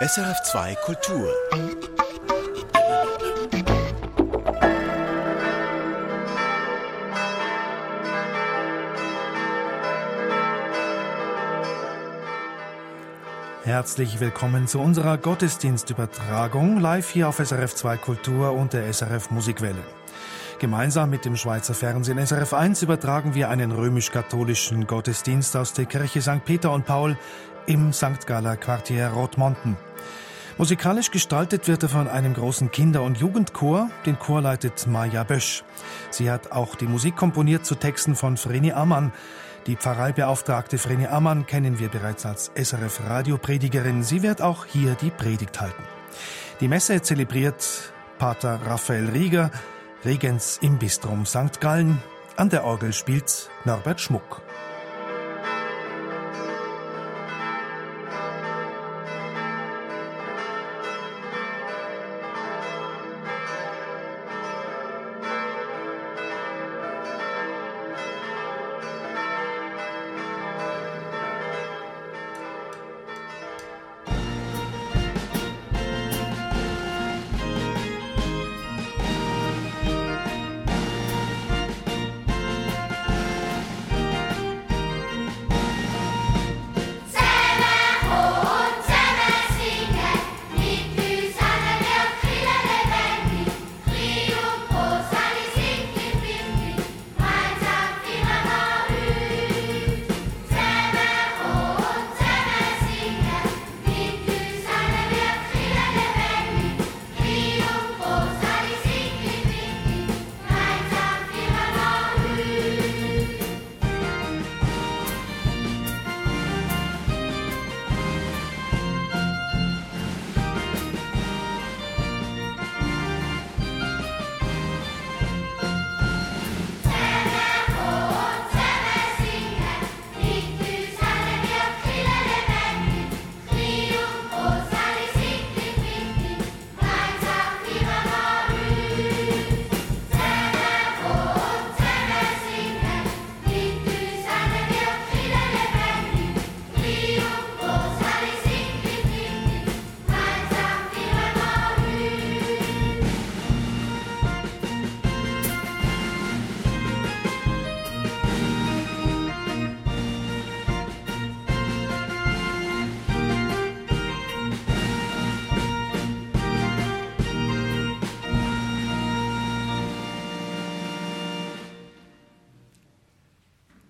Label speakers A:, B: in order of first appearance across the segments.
A: SRF2 Kultur.
B: Herzlich willkommen zu unserer Gottesdienstübertragung live hier auf SRF2 Kultur und der SRF Musikwelle. Gemeinsam mit dem Schweizer Fernsehen SRF 1 übertragen wir einen römisch-katholischen Gottesdienst aus der Kirche St. Peter und Paul im St. Galler Quartier Rotmonten. Musikalisch gestaltet wird er von einem großen Kinder- und Jugendchor. Den Chor leitet Maja Bösch. Sie hat auch die Musik komponiert zu Texten von Vreni Ammann. Die Pfarreibeauftragte Vreni Ammann kennen wir bereits als SRF Radiopredigerin. Sie wird auch hier die Predigt halten. Die Messe zelebriert Pater Raphael Rieger, Regens im Bistrum St. Gallen. An der Orgel spielt Norbert Schmuck.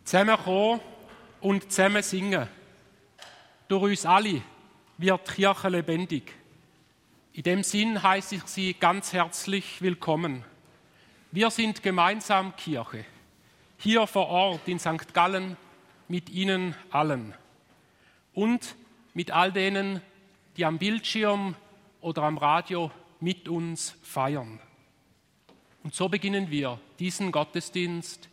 C: Zusammenkommen und zusammen singen. Durch uns alle wird die Kirche lebendig. In dem Sinn heiße ich Sie ganz herzlich willkommen. Wir sind gemeinsam Kirche, hier vor Ort in St. Gallen mit Ihnen allen und mit all denen, die am Bildschirm oder am Radio mit uns feiern. Und so beginnen wir diesen Gottesdienst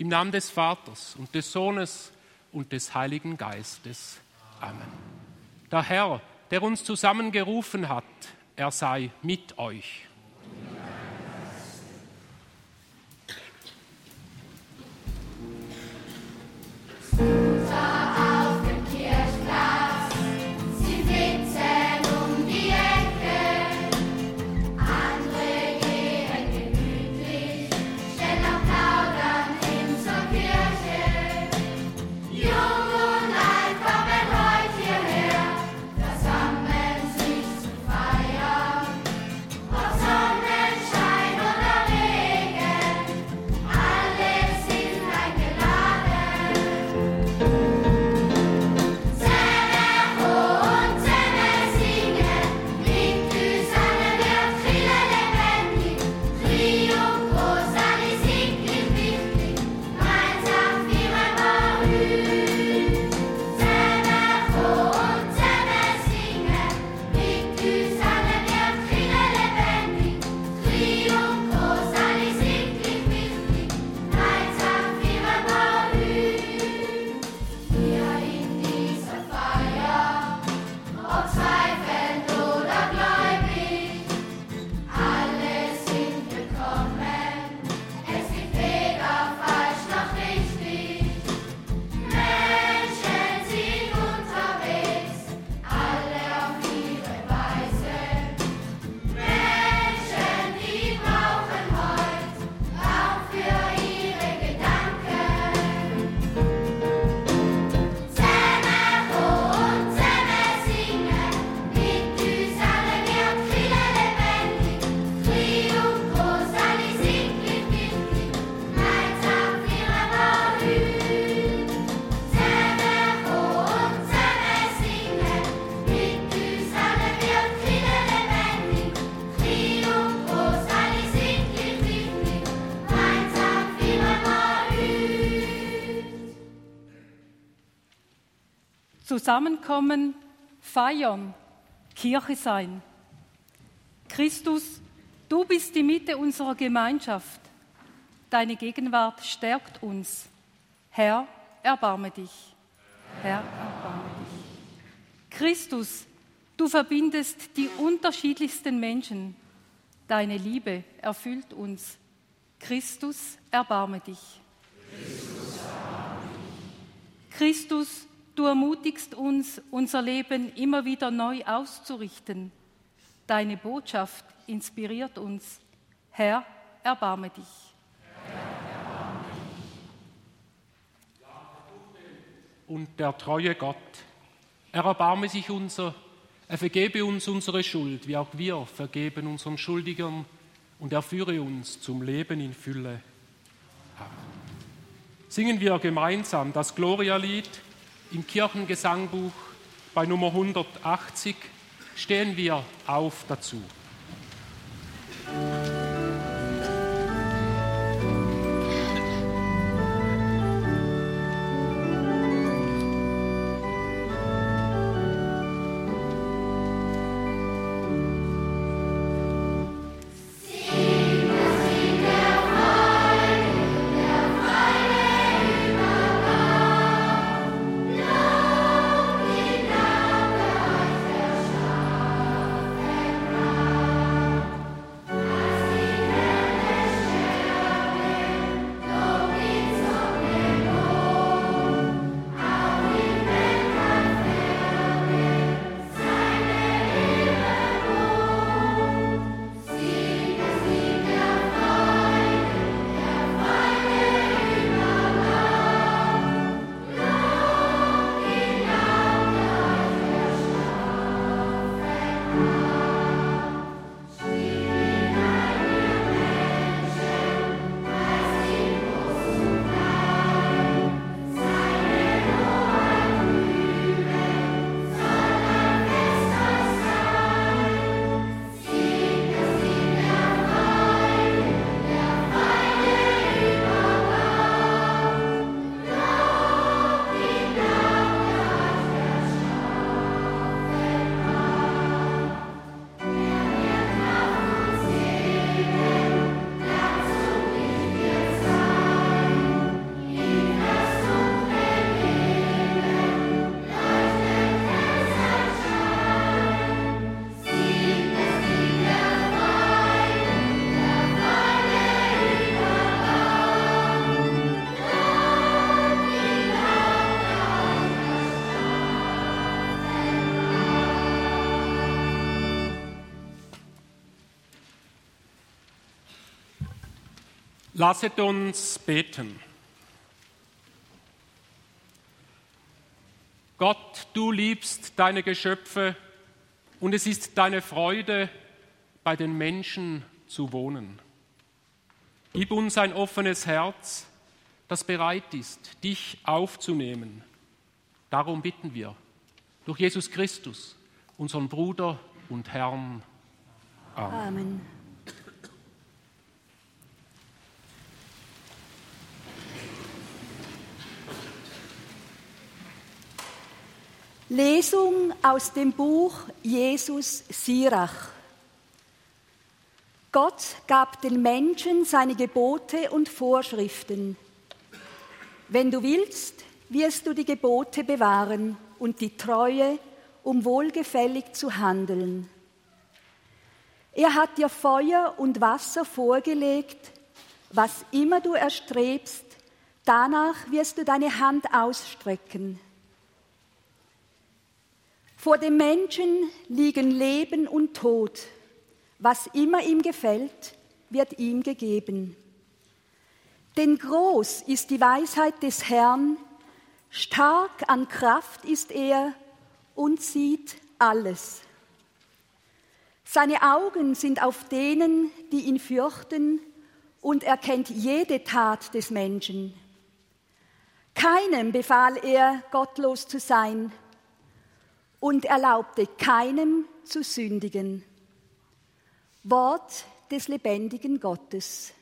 C: im Namen des Vaters und des Sohnes und des Heiligen Geistes. Amen. Der Herr, der uns zusammengerufen hat, er sei mit euch.
D: Zusammen
E: Zusammenkommen, feiern, Kirche sein. Christus, du bist die Mitte unserer Gemeinschaft. Deine Gegenwart stärkt uns. Herr, erbarme dich. Herr, erbarme dich. Christus, du verbindest die unterschiedlichsten Menschen. Deine Liebe erfüllt uns. Christus, erbarme dich. Christus, erbarme dich. Christus, du ermutigst uns, unser Leben immer wieder neu auszurichten. Deine Botschaft inspiriert uns. Herr, erbarme dich.
C: und der treue Gott. Er erbarme sich unser, er vergebe uns unsere Schuld, wie auch wir vergeben unseren Schuldigern und er führe uns zum Leben in Fülle. Singen wir gemeinsam das Gloria-Lied im Kirchengesangbuch bei Nummer 180. Stehen wir auf dazu. Lasset uns beten. Gott, du liebst deine Geschöpfe und es ist deine Freude, bei den Menschen zu wohnen. Gib uns ein offenes Herz, das bereit ist, dich aufzunehmen. Darum bitten wir durch Jesus Christus, unseren Bruder und Herrn.
F: Amen. Amen. Lesung aus dem Buch Jesus Sirach. Gott gab den Menschen seine Gebote und Vorschriften. Wenn du willst, wirst du die Gebote bewahren und die Treue, um wohlgefällig zu handeln. Er hat dir Feuer und Wasser vorgelegt, was immer du erstrebst, danach wirst du deine Hand ausstrecken. Vor dem Menschen liegen Leben und Tod. Was immer ihm gefällt, wird ihm gegeben. Denn groß ist die Weisheit des Herrn, stark an Kraft ist er und sieht alles. Seine Augen sind auf denen, die ihn fürchten, und er kennt jede Tat des Menschen. Keinem befahl er, gottlos zu sein, und erlaubte keinem zu sündigen. Wort des lebendigen Gottes.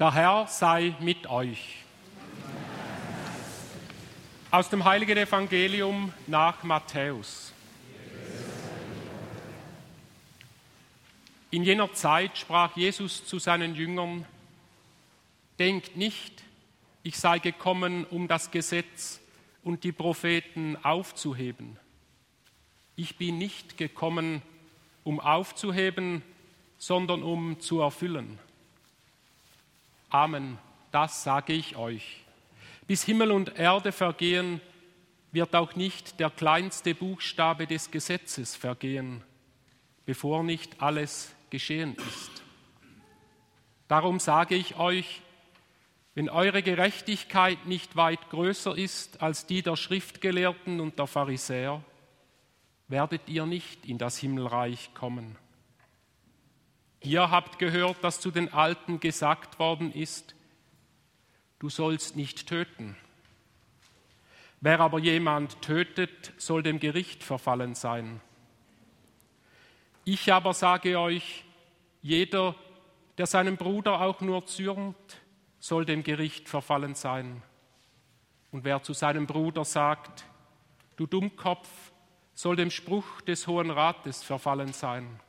C: Der Herr sei mit euch. Aus dem heiligen Evangelium nach Matthäus. In jener Zeit sprach Jesus zu seinen Jüngern, Denkt nicht, ich sei gekommen, um das Gesetz und die Propheten aufzuheben. Ich bin nicht gekommen, um aufzuheben, sondern um zu erfüllen. Amen, das sage ich euch. Bis Himmel und Erde vergehen, wird auch nicht der kleinste Buchstabe des Gesetzes vergehen, bevor nicht alles geschehen ist. Darum sage ich euch, wenn eure Gerechtigkeit nicht weit größer ist als die der Schriftgelehrten und der Pharisäer, werdet ihr nicht in das Himmelreich kommen. Ihr habt gehört, dass zu den Alten gesagt worden ist, du sollst nicht töten. Wer aber jemand tötet, soll dem Gericht verfallen sein. Ich aber sage euch, jeder, der seinem Bruder auch nur zürnt, soll dem Gericht verfallen sein. Und wer zu seinem Bruder sagt, du Dummkopf, soll dem Spruch des Hohen Rates verfallen sein.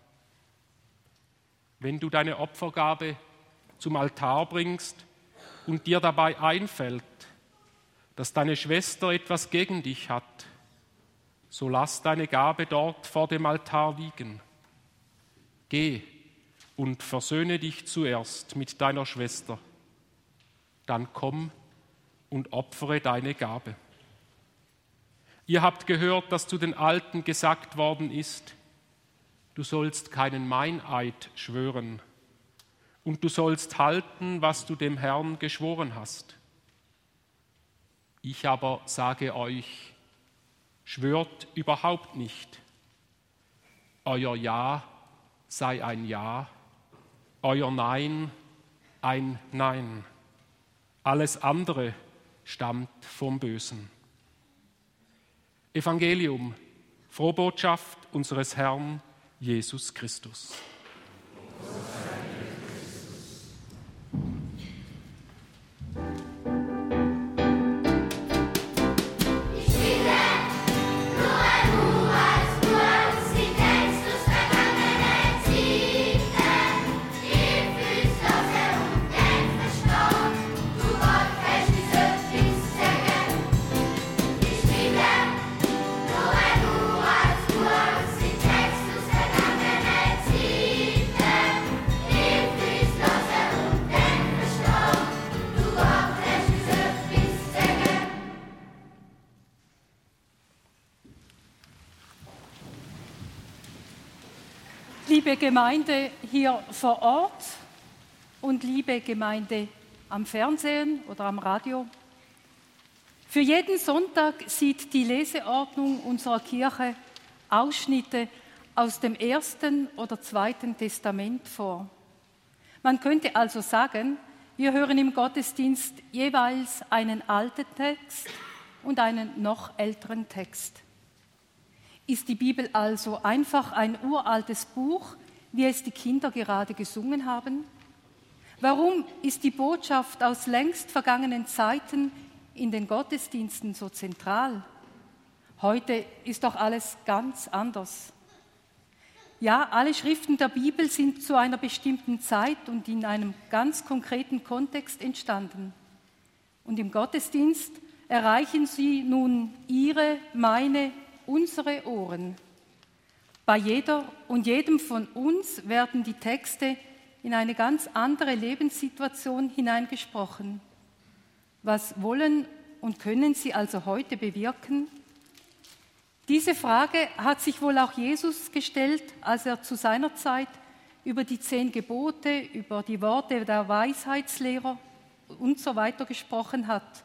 C: Wenn du deine Opfergabe zum Altar bringst und dir dabei einfällt, dass deine Schwester etwas gegen dich hat, so lass deine Gabe dort vor dem Altar liegen. Geh und versöhne dich zuerst mit deiner Schwester dann komm und opfere deine Gabe. Ihr habt gehört, dass zu den Alten gesagt worden ist, du sollst keinen Meineid schwören und du sollst halten, was du dem Herrn geschworen hast. Ich aber sage euch, schwört überhaupt nicht. Euer Ja sei ein Ja, euer Nein ein Nein. Alles andere stammt vom Bösen. Evangelium, Frohbotschaft unseres Herrn Jesus Christus.
E: Liebe Gemeinde hier vor Ort und liebe Gemeinde am Fernsehen oder am Radio, für jeden Sonntag sieht die Leseordnung unserer Kirche Ausschnitte aus dem Ersten oder Zweiten Testament vor. Man könnte also sagen, wir hören im Gottesdienst jeweils einen alten Text und einen noch älteren Text. Ist die Bibel also einfach ein uraltes Buch, wie es die Kinder gerade gesungen haben? Warum ist die Botschaft aus längst vergangenen Zeiten in den Gottesdiensten so zentral? Heute ist doch alles ganz anders. Ja, alle Schriften der Bibel sind zu einer bestimmten Zeit und in einem ganz konkreten Kontext entstanden. Und im Gottesdienst erreichen sie nun ihre, meine unsere Ohren. Bei jeder und jedem von uns werden die Texte in eine ganz andere Lebenssituation hineingesprochen. Was wollen und können sie also heute bewirken? Diese Frage hat sich wohl auch Jesus gestellt, als er zu seiner Zeit über die zehn Gebote, über die Worte der Weisheitslehrer und so weiter gesprochen hat.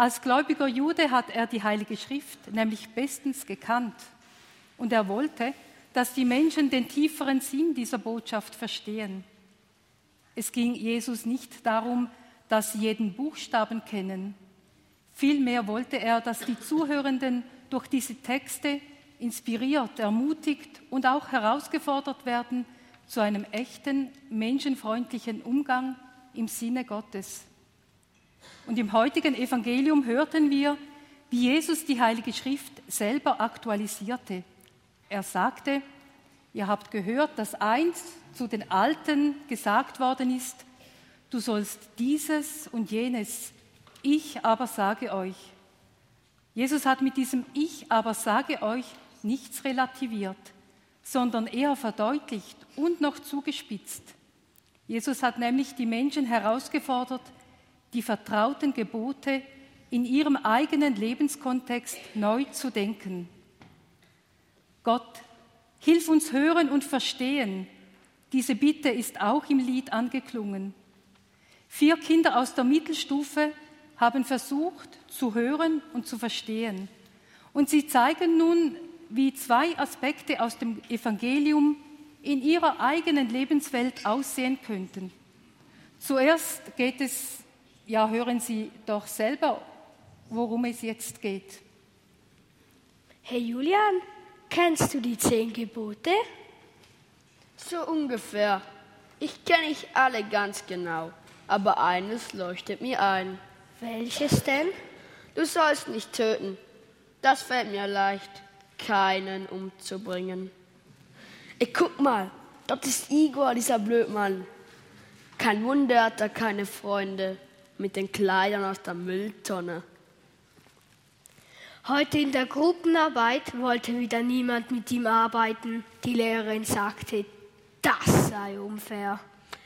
E: Als gläubiger Jude hat er die Heilige Schrift nämlich bestens gekannt und er wollte, dass die Menschen den tieferen Sinn dieser Botschaft verstehen. Es ging Jesus nicht darum, dass sie jeden Buchstaben kennen. Vielmehr wollte er, dass die Zuhörenden durch diese Texte inspiriert, ermutigt und auch herausgefordert werden zu einem echten, menschenfreundlichen Umgang im Sinne Gottes. Und im heutigen Evangelium hörten wir, wie Jesus die Heilige Schrift selber aktualisierte. Er sagte, ihr habt gehört, dass einst zu den Alten gesagt worden ist, du sollst dieses und jenes, ich aber sage euch. Jesus hat mit diesem Ich aber sage euch nichts relativiert, sondern eher verdeutlicht und noch zugespitzt. Jesus hat nämlich die Menschen herausgefordert, die vertrauten Gebote in ihrem eigenen Lebenskontext neu zu denken. Gott, hilf uns hören und verstehen. Diese Bitte ist auch im Lied angeklungen. Vier Kinder aus der Mittelstufe haben versucht zu hören und zu verstehen. Und sie zeigen nun, wie zwei Aspekte aus dem Evangelium in ihrer eigenen Lebenswelt aussehen könnten. Zuerst geht es, ja, hören Sie doch selber, worum es jetzt geht.
G: Hey Julian, kennst du die zehn Gebote?
H: So ungefähr. Ich kenne nicht alle ganz genau, aber eines leuchtet mir ein.
G: Welches denn?
H: Du sollst nicht töten. Das fällt mir leicht, keinen umzubringen. Ich guck mal, dort ist Igor, dieser Blödmann. Kein Wunder hat er keine Freunde mit den Kleidern aus der Mülltonne.
G: Heute in der Gruppenarbeit wollte wieder niemand mit ihm arbeiten. Die Lehrerin sagte, das sei unfair.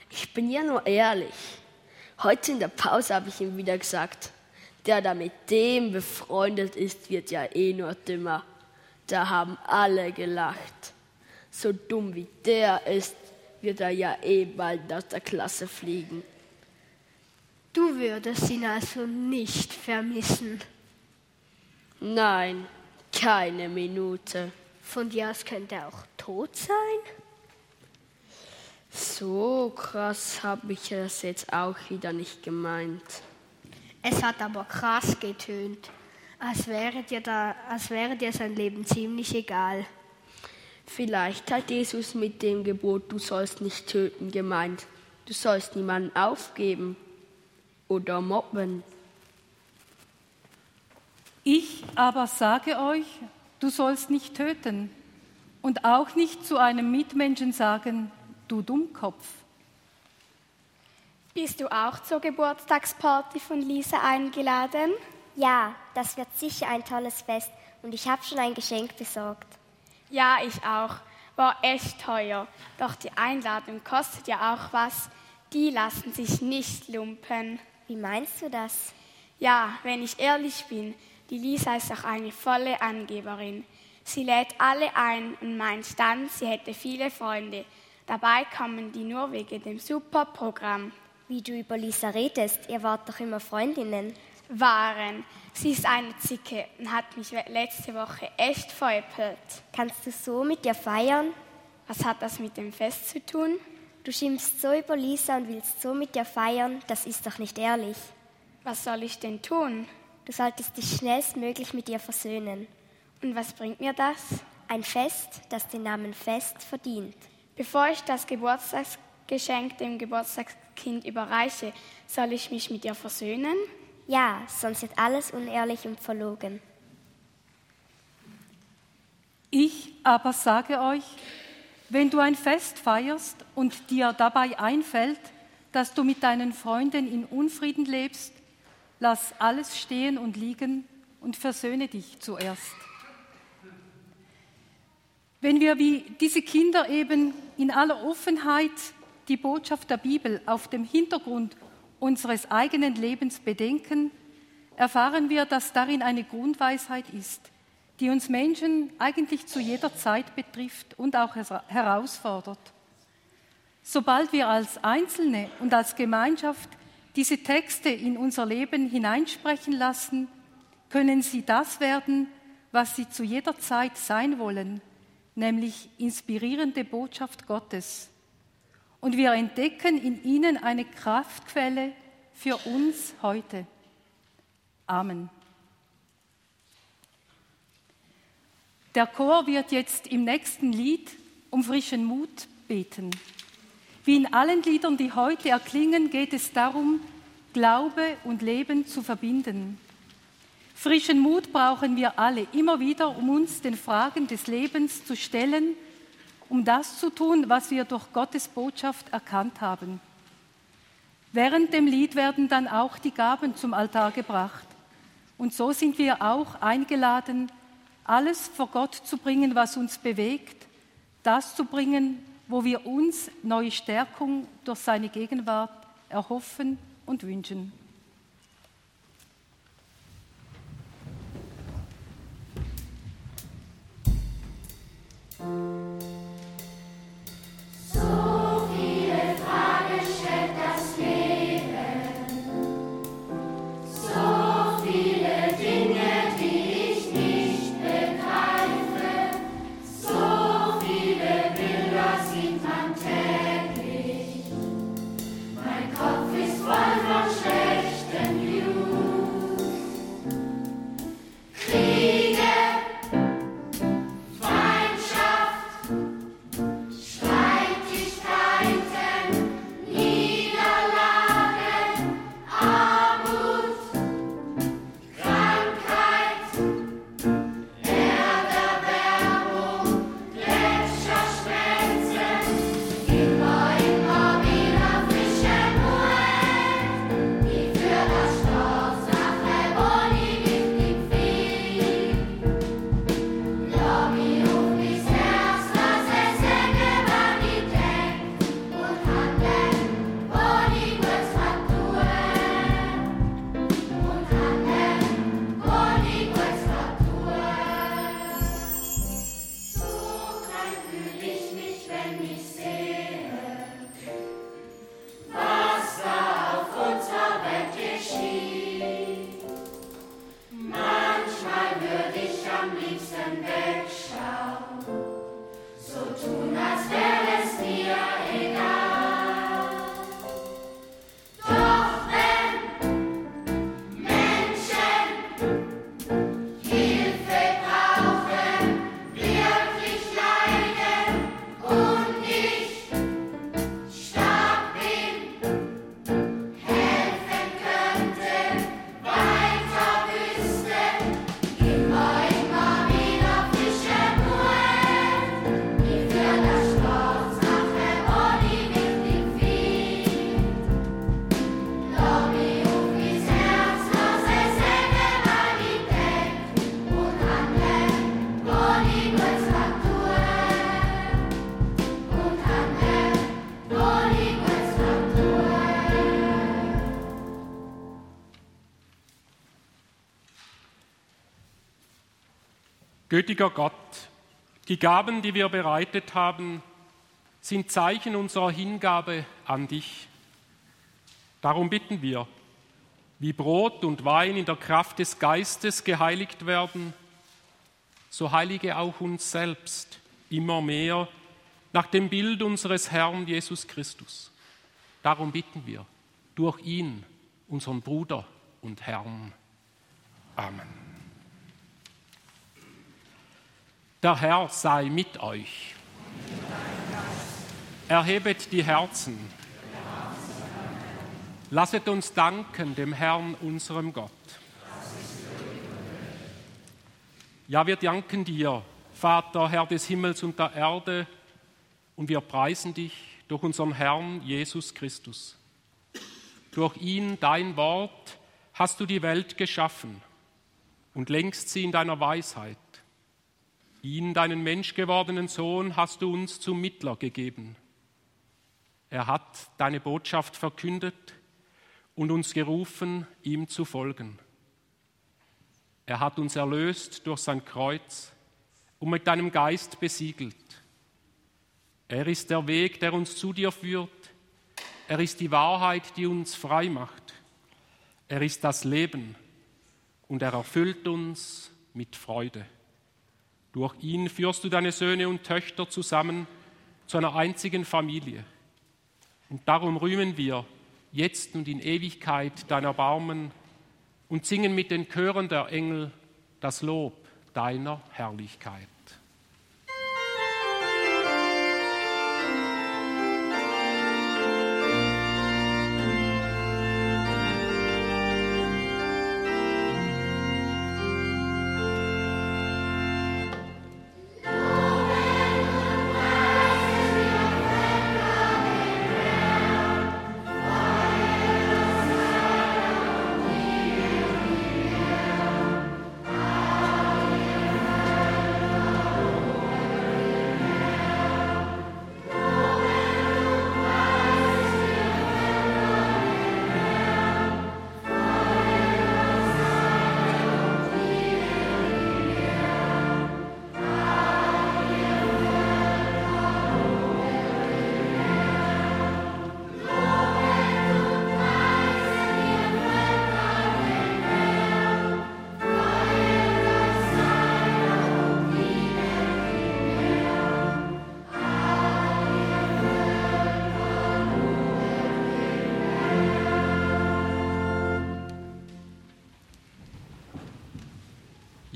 H: Ich bin ja nur ehrlich. Heute in der Pause habe ich ihm wieder gesagt, der da mit dem befreundet ist, wird ja eh nur dümmer. Da haben alle gelacht. So dumm wie der ist, wird er ja eh bald aus der Klasse fliegen.
G: Du würdest ihn also nicht vermissen.
H: Nein, keine Minute.
G: Von dir aus könnte er auch tot sein?
H: So krass habe ich es jetzt auch wieder nicht gemeint.
G: Es hat aber krass getönt, als wäre dir, da, als wäre dir sein Leben ziemlich egal.
H: Vielleicht hat Jesus mit dem Gebot, du sollst nicht töten, gemeint, du sollst niemanden aufgeben oder mobben.
E: Ich aber sage euch, du sollst nicht töten und auch nicht zu einem Mitmenschen sagen, du Dummkopf.
I: Bist du auch zur Geburtstagsparty von Lisa eingeladen?
J: Ja, das wird sicher ein tolles Fest und ich habe schon ein Geschenk besorgt.
I: Ja, ich auch. War echt teuer. Doch die Einladung kostet ja auch was. Die lassen sich nicht lumpen.
J: Wie meinst du das?
I: Ja, wenn ich ehrlich bin, die Lisa ist auch eine volle Angeberin. Sie lädt alle ein und meint dann, sie hätte viele Freunde. Dabei kommen die nur wegen dem super Programm.
J: Wie du über Lisa redest, ihr wart doch immer Freundinnen.
I: Waren. Sie ist eine Zicke und hat mich letzte Woche echt veräppelt.
J: Kannst du so mit ihr feiern?
I: Was hat das mit dem Fest zu tun?
J: Du schimpfst so über Lisa und willst so mit ihr feiern, das ist doch nicht ehrlich.
I: Was soll ich denn tun?
J: Du solltest dich schnellstmöglich mit ihr versöhnen.
I: Und was bringt mir das?
J: Ein Fest, das den Namen Fest verdient.
I: Bevor ich das Geburtstagsgeschenk dem Geburtstagskind überreiche, soll ich mich mit ihr versöhnen?
J: Ja, sonst wird alles unehrlich und verlogen.
E: Ich aber sage euch, wenn du ein Fest feierst und dir dabei einfällt, dass du mit deinen Freunden in Unfrieden lebst, lass alles stehen und liegen und versöhne dich zuerst. Wenn wir wie diese Kinder eben in aller Offenheit die Botschaft der Bibel auf dem Hintergrund unseres eigenen Lebens bedenken, erfahren wir, dass darin eine Grundweisheit ist, die uns Menschen eigentlich zu jeder Zeit betrifft und auch herausfordert. Sobald wir als Einzelne und als Gemeinschaft diese Texte in unser Leben hineinsprechen lassen, können sie das werden, was sie zu jeder Zeit sein wollen, nämlich inspirierende Botschaft Gottes. Und wir entdecken in ihnen eine Kraftquelle für uns heute. Amen. Der Chor wird jetzt im nächsten Lied um frischen Mut beten. Wie in allen Liedern, die heute erklingen, geht es darum, Glaube und Leben zu verbinden. Frischen Mut brauchen wir alle immer wieder, um uns den Fragen des Lebens zu stellen, um das zu tun, was wir durch Gottes Botschaft erkannt haben. Während dem Lied werden dann auch die Gaben zum Altar gebracht. Und so sind wir auch eingeladen, alles vor Gott zu bringen, was uns bewegt, das zu bringen, wo wir uns neue Stärkung durch seine Gegenwart erhoffen und wünschen.
C: Gütiger Gott, die Gaben, die wir bereitet haben, sind Zeichen unserer Hingabe an dich. Darum bitten wir, wie Brot und Wein in der Kraft des Geistes geheiligt werden, so heilige auch uns selbst immer mehr nach dem Bild unseres Herrn Jesus Christus. Darum bitten wir, durch ihn, unseren Bruder und Herrn. Amen. Der Herr sei mit euch. Erhebet die Herzen. Lasset uns danken dem Herrn, unserem Gott. Ja, wir danken dir, Vater, Herr des Himmels und der Erde, und wir preisen dich durch unseren Herrn Jesus Christus. Durch ihn, dein Wort, hast du die Welt geschaffen und lenkst sie in deiner Weisheit. Ihn, deinen menschgewordenen Sohn, hast du uns zum Mittler gegeben. Er hat deine Botschaft verkündet und uns gerufen, ihm zu folgen. Er hat uns erlöst durch sein Kreuz und mit deinem Geist besiegelt. Er ist der Weg, der uns zu dir führt. Er ist die Wahrheit, die uns frei macht. Er ist das Leben und er erfüllt uns mit Freude. Durch ihn führst du deine Söhne und Töchter zusammen zu einer einzigen Familie. Und darum rühmen wir jetzt und in Ewigkeit dein Erbarmen und singen mit den Chören der Engel das Lob deiner Herrlichkeit.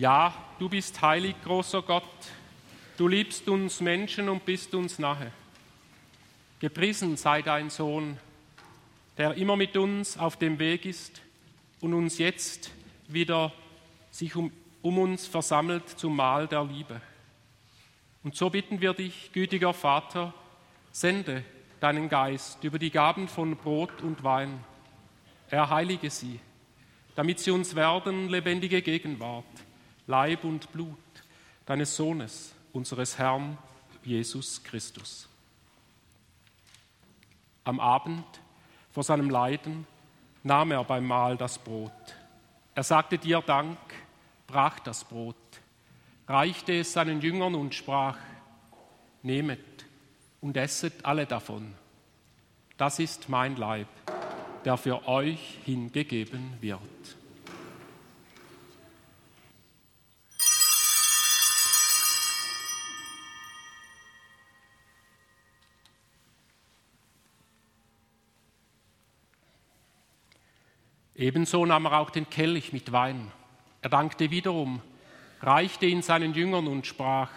C: Ja, du bist heilig, großer Gott. Du liebst uns Menschen und bist uns nahe. Gepriesen sei dein Sohn, der immer mit uns auf dem Weg ist und uns jetzt wieder sich um, um uns versammelt zum Mahl der Liebe. Und so bitten wir dich, gütiger Vater, sende deinen Geist über die Gaben von Brot und Wein. Er heilige sie, damit sie uns werden lebendige Gegenwart Leib und Blut deines Sohnes, unseres Herrn Jesus Christus. Am Abend vor seinem Leiden nahm er beim Mahl das Brot. Er sagte dir Dank, brach das Brot, reichte es seinen Jüngern und sprach, Nehmet und esset alle davon. Das ist mein Leib, der für euch hingegeben wird. Ebenso nahm er auch den Kelch mit Wein. Er dankte wiederum, reichte ihn seinen Jüngern und sprach,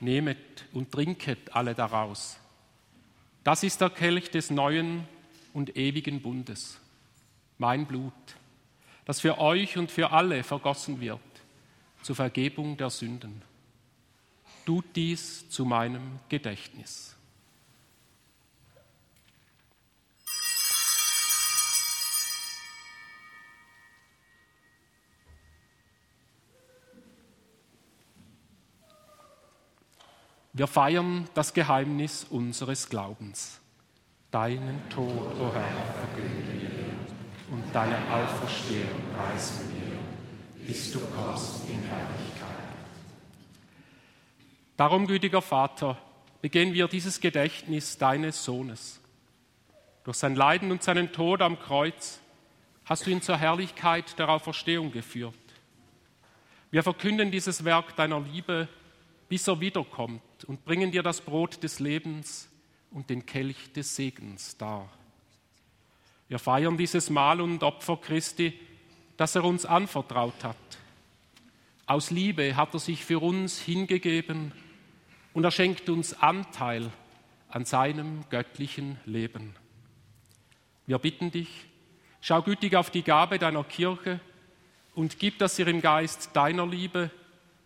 C: Nehmet und trinket alle daraus. Das ist der Kelch des neuen und ewigen Bundes, mein Blut, das für euch und für alle vergossen wird zur Vergebung der Sünden. Tut dies zu meinem Gedächtnis. Wir feiern das Geheimnis unseres Glaubens. Deinen Tod, o oh Herr, verkünden wir und deine Auferstehung preisen wir, bis du kommst in Herrlichkeit. Darum, gütiger Vater, begehen wir dieses Gedächtnis deines Sohnes. Durch sein Leiden und seinen Tod am Kreuz hast du ihn zur Herrlichkeit der Auferstehung geführt. Wir verkünden dieses Werk deiner Liebe bis er wiederkommt und bringen dir das Brot des Lebens und den Kelch des Segens dar. Wir feiern dieses Mahl und Opfer Christi, das er uns anvertraut hat. Aus Liebe hat er sich für uns hingegeben und er schenkt uns Anteil an seinem göttlichen Leben. Wir bitten dich, schau gütig auf die Gabe deiner Kirche und gib, dass ihr im Geist deiner Liebe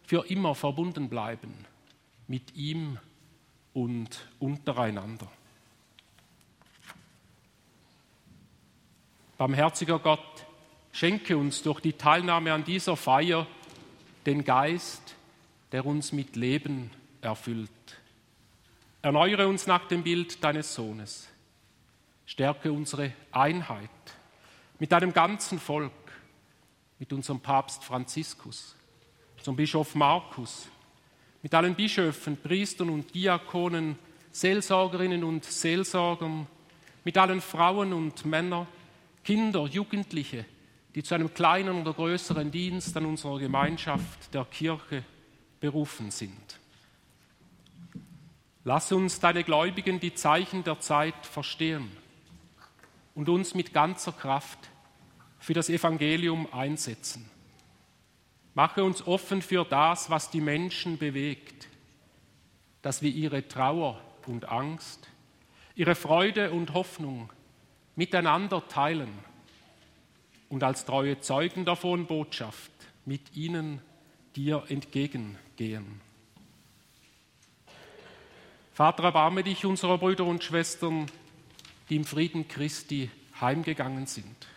C: für immer verbunden bleiben mit ihm und untereinander. Barmherziger Gott, schenke uns durch die Teilnahme an dieser Feier den Geist, der uns mit Leben erfüllt. Erneuere uns nach dem Bild deines Sohnes. Stärke unsere Einheit mit deinem ganzen Volk, mit unserem Papst Franziskus zum Bischof Markus, mit allen Bischöfen, Priestern und Diakonen, Seelsorgerinnen und Seelsorgern, mit allen Frauen und Männern, Kinder, Jugendliche, die zu einem kleinen oder größeren Dienst an unserer Gemeinschaft der Kirche berufen sind. Lass uns, deine Gläubigen, die Zeichen der Zeit verstehen und uns mit ganzer Kraft für das Evangelium einsetzen. Mache uns offen für das, was die Menschen bewegt, dass wir ihre Trauer und Angst, ihre Freude und Hoffnung miteinander teilen und als treue Zeugen davon Botschaft mit ihnen dir entgegengehen. Vater, erbarme dich unserer Brüder und Schwestern, die im Frieden Christi heimgegangen sind.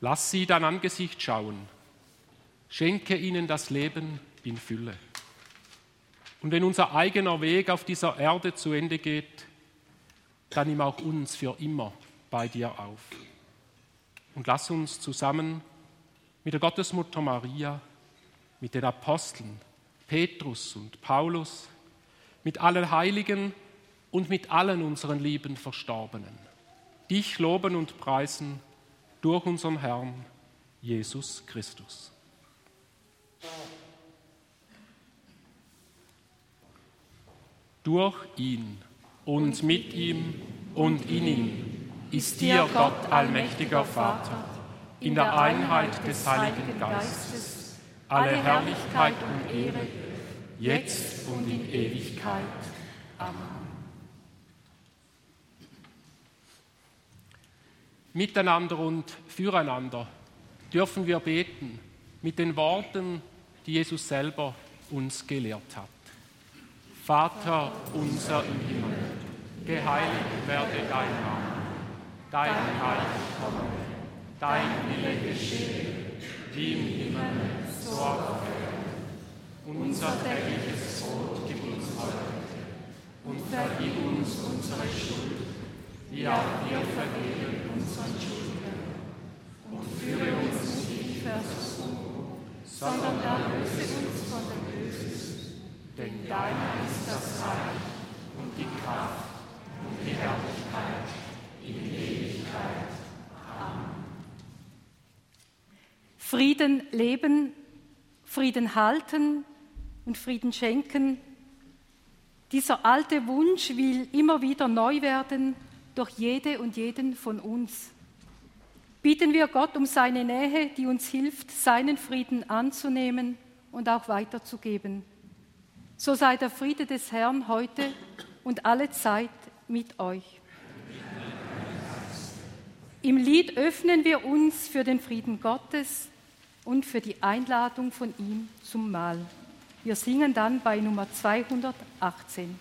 C: Lass sie dein Angesicht schauen Schenke ihnen das Leben in Fülle. Und wenn unser eigener Weg auf dieser Erde zu Ende geht, dann nimm auch uns für immer bei dir auf. Und lass uns zusammen mit der Gottesmutter Maria, mit den Aposteln Petrus und Paulus, mit allen Heiligen und mit allen unseren lieben Verstorbenen dich loben und preisen durch unseren Herrn Jesus Christus. Durch ihn und mit ihm und in ihm ist dir, Gott allmächtiger Vater, in der Einheit des Heiligen Geistes, alle Herrlichkeit und Ehre, jetzt und in Ewigkeit. Amen. Miteinander und füreinander dürfen wir beten mit den Worten, die Jesus selber uns gelehrt hat. Vater unser im Himmel, geheiligt werde dein Name, dein Reich komme, dein Wille geschehe, wie im Himmel, so auf Erden. Unser tägliches Brot gib uns heute und vergib uns unsere Schuld, wie auch wir vergeben unseren Schuldigern. Und führe uns nicht in Versuchung, sondern erlöse uns von dem Bösen. Denn dein ist das Reich und die Kraft und die Herrlichkeit in Ewigkeit. Amen.
E: Frieden leben, Frieden halten und Frieden schenken. Dieser alte Wunsch will immer wieder neu werden durch jede und jeden von uns. Bieten wir Gott um seine Nähe, die uns hilft, seinen Frieden anzunehmen und auch weiterzugeben. So sei der Friede des Herrn heute und alle Zeit mit euch. Im Lied öffnen wir uns für den Frieden Gottes und für die Einladung von ihm zum Mahl. Wir singen dann bei Nummer 218.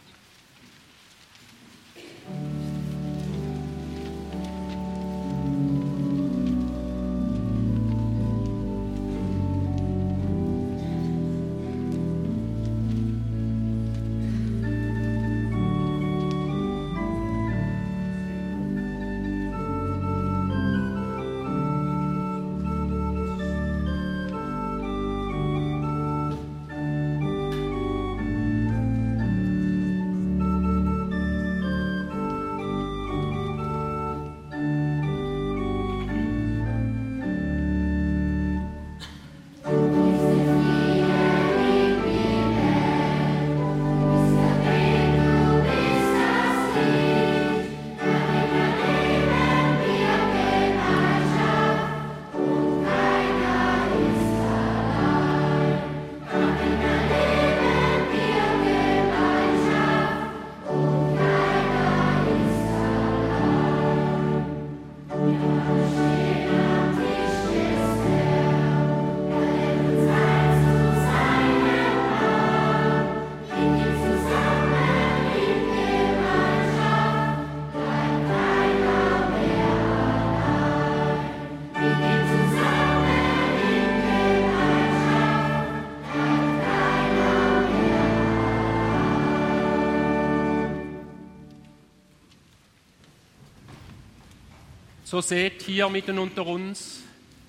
C: So seht hier mitten unter uns,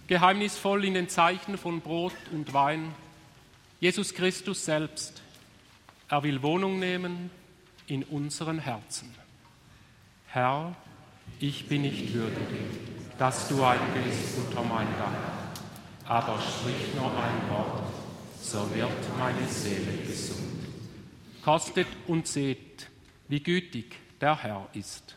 C: geheimnisvoll in den Zeichen von Brot und Wein, Jesus Christus selbst. Er will Wohnung nehmen in unseren Herzen. Herr, ich bin nicht würdig, dass du eingehst unter mein Dach, aber sprich nur ein Wort, so wird meine Seele gesund. Kostet und seht, wie gütig der Herr ist.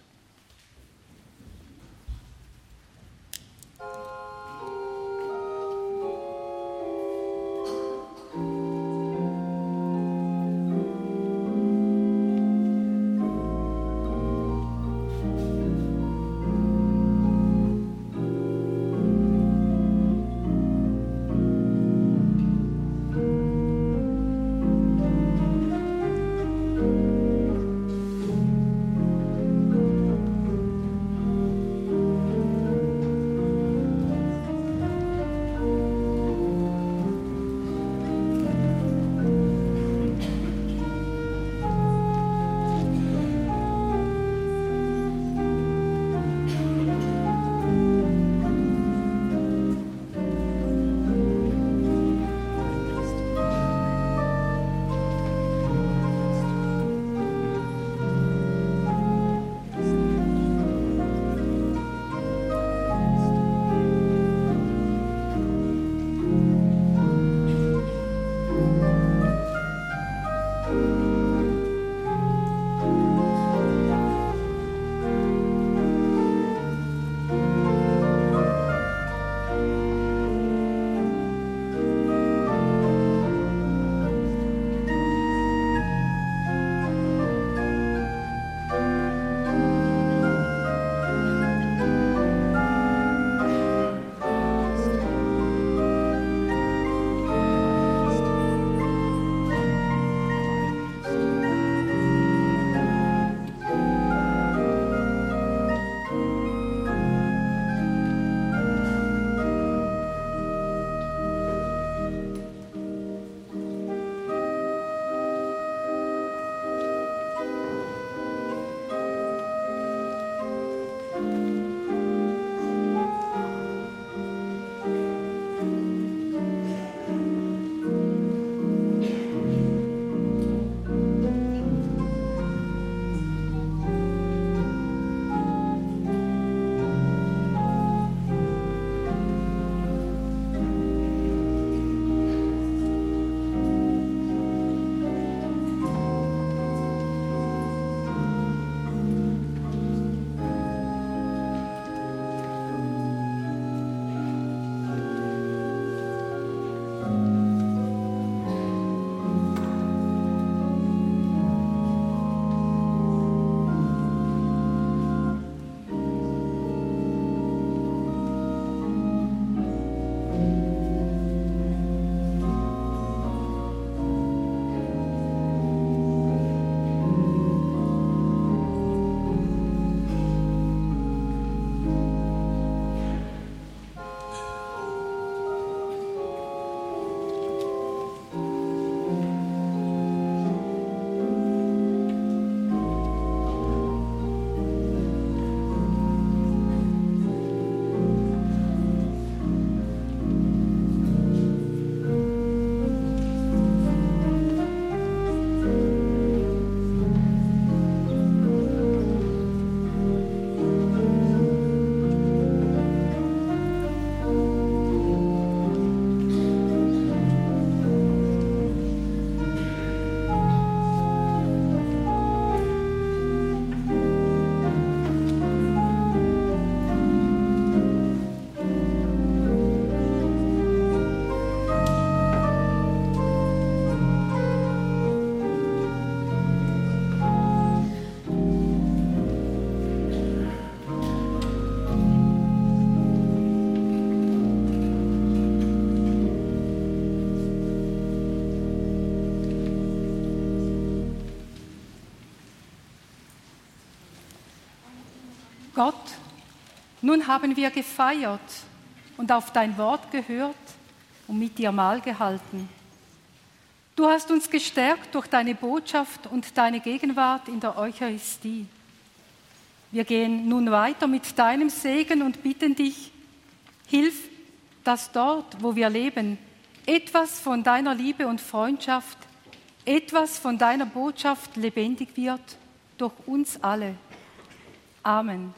E: Nun haben wir gefeiert und auf dein Wort gehört und mit dir Mahl gehalten. Du hast uns gestärkt durch deine Botschaft und deine Gegenwart in der Eucharistie. Wir gehen nun weiter mit deinem Segen und bitten dich, hilf, dass dort, wo wir leben, etwas von deiner Liebe und Freundschaft, etwas von deiner Botschaft lebendig wird durch uns alle. Amen.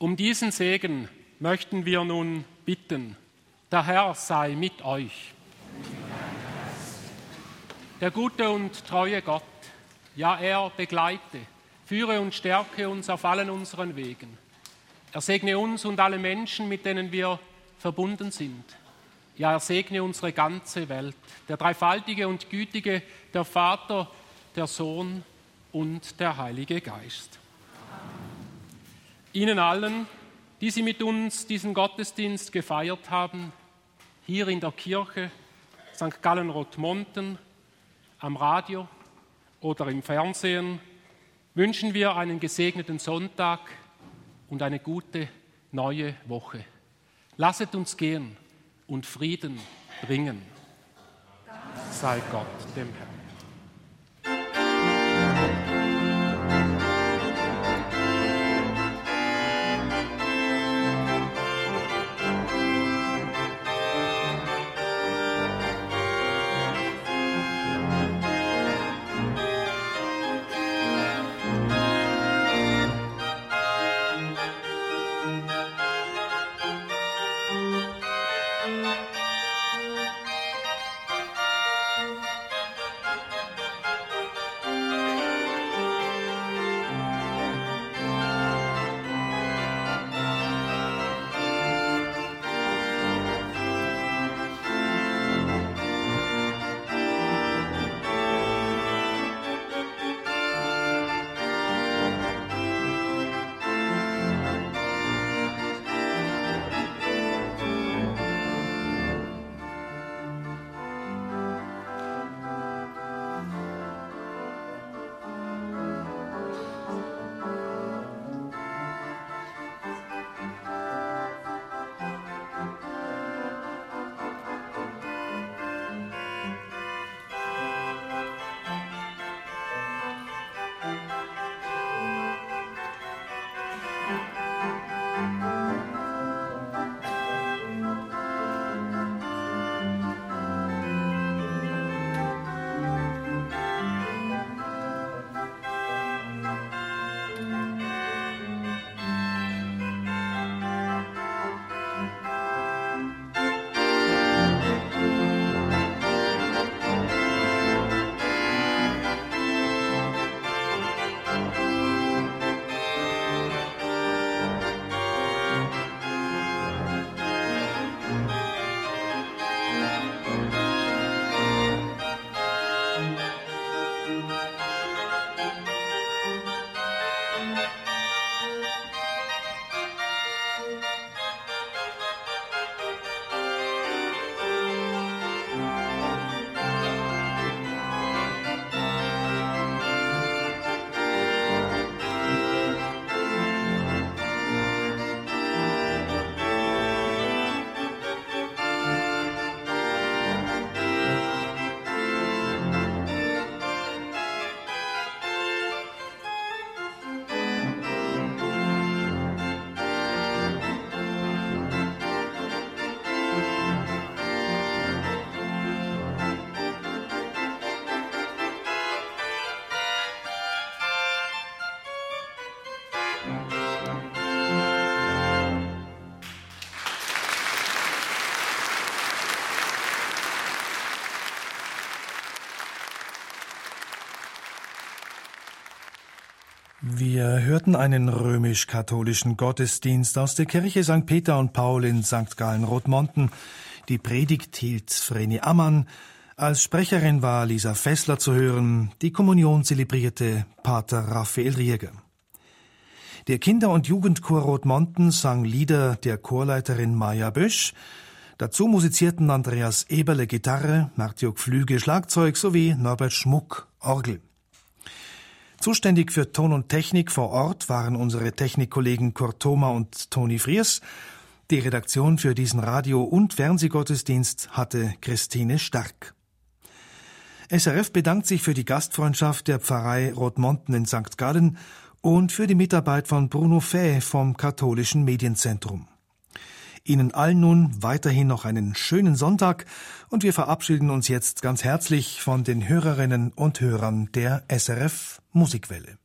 C: Um diesen Segen möchten wir nun bitten. Der Herr sei mit euch. Der gute und treue Gott, ja er begleite, führe und stärke uns auf allen unseren Wegen. Er segne uns und alle Menschen, mit denen wir verbunden sind. Ja, er segne unsere ganze Welt. Der dreifaltige und gütige, der Vater, der Sohn und der Heilige Geist. Ihnen allen, die Sie mit uns diesen Gottesdienst gefeiert haben, hier in der Kirche, St. Gallen Rotmonten, am Radio oder im Fernsehen, wünschen wir einen gesegneten Sonntag und eine gute neue Woche. Lasset uns gehen und Frieden bringen. Sei Gott dem Herrn.
B: Wir hörten einen römisch-katholischen Gottesdienst aus der Kirche St. Peter und Paul in St. Gallen-Rotmonten. Die Predigt hielt Vreni Ammann. Als Sprecherin war Lisa Fessler zu hören. Die Kommunion zelebrierte Pater Raphael Rieger. Der Kinder- und Jugendchor Rotmonten sang Lieder der Chorleiterin Maja Bösch. Dazu musizierten Andreas Eberle Gitarre, Martjog Flüge Schlagzeug sowie Norbert Schmuck Orgel. Zuständig für Ton und Technik vor Ort waren unsere Technikkollegen Kurt Thoma und Toni Friers. Die Redaktion für diesen Radio- und Fernsehgottesdienst hatte Christine Stark. SRF bedankt sich für die Gastfreundschaft der Pfarrei Rotmonten in St. Gallen und für die Mitarbeit von Bruno Fäh vom Katholischen Medienzentrum. Ihnen allen nun weiterhin noch einen schönen Sonntag und wir verabschieden uns jetzt ganz herzlich von den Hörerinnen und Hörern der SRF Musikwelle.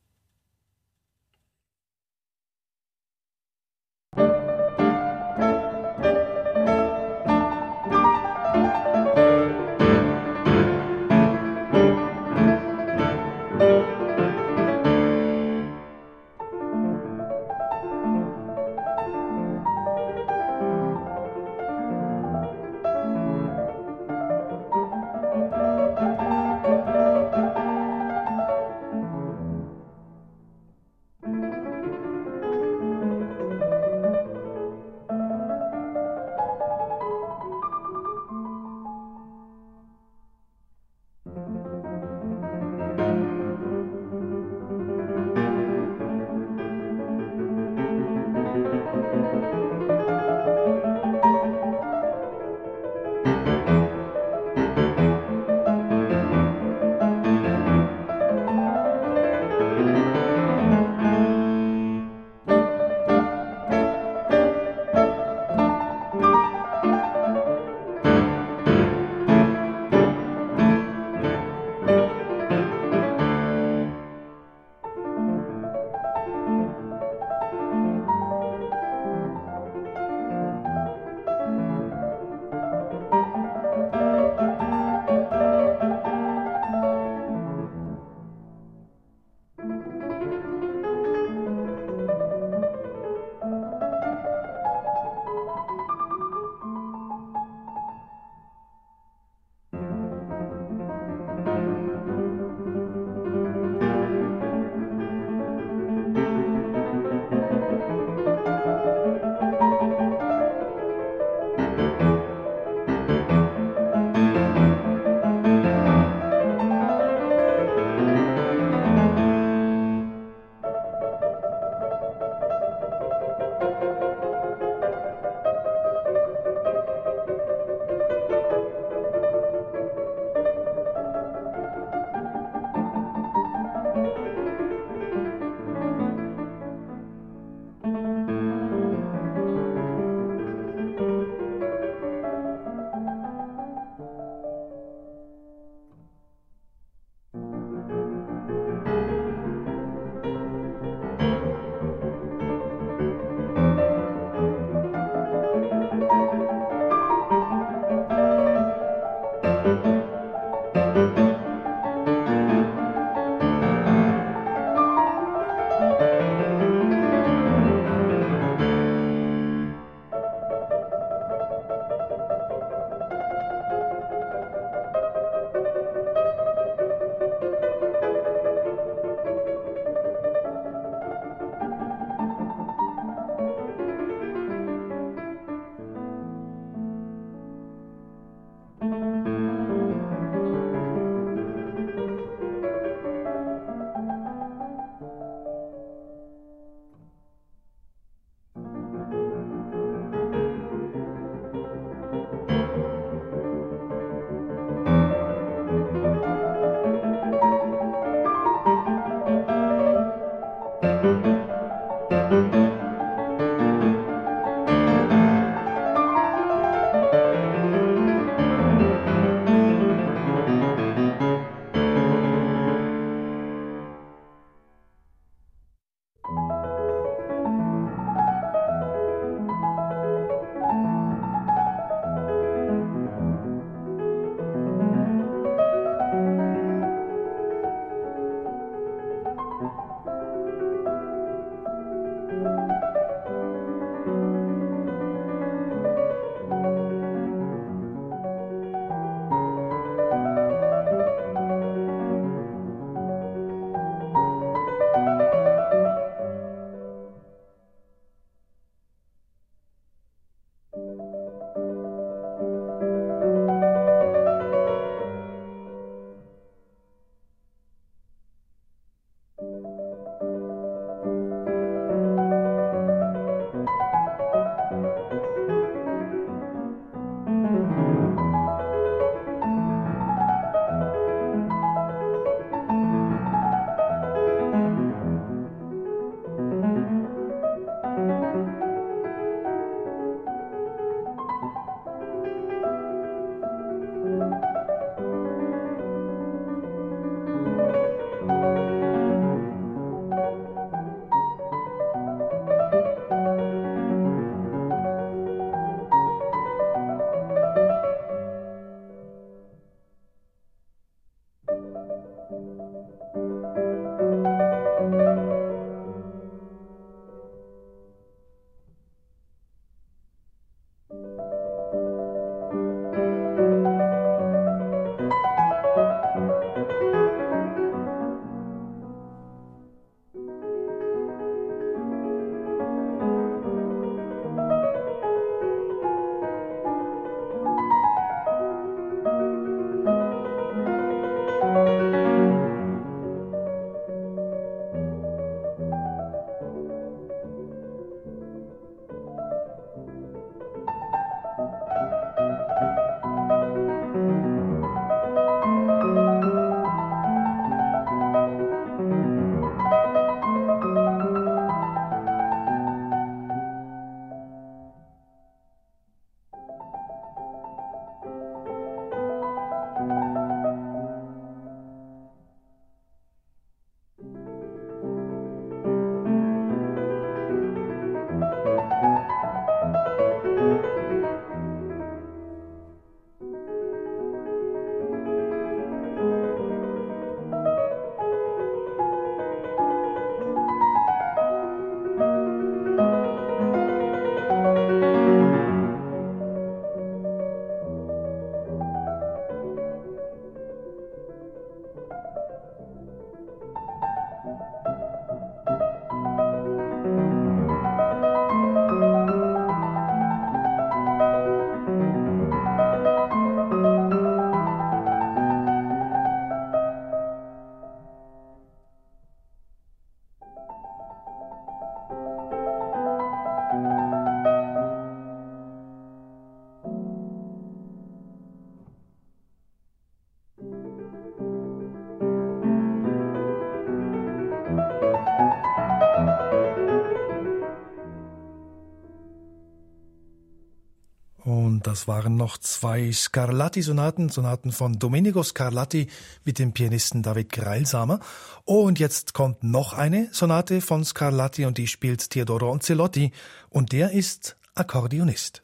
B: Das waren noch zwei Scarlatti-Sonaten, Sonaten von Domenico Scarlatti mit dem Pianisten David Greilsamer. Und jetzt kommt noch eine Sonate von Scarlatti und die spielt Teodoro Onzelotti und der ist Akkordeonist.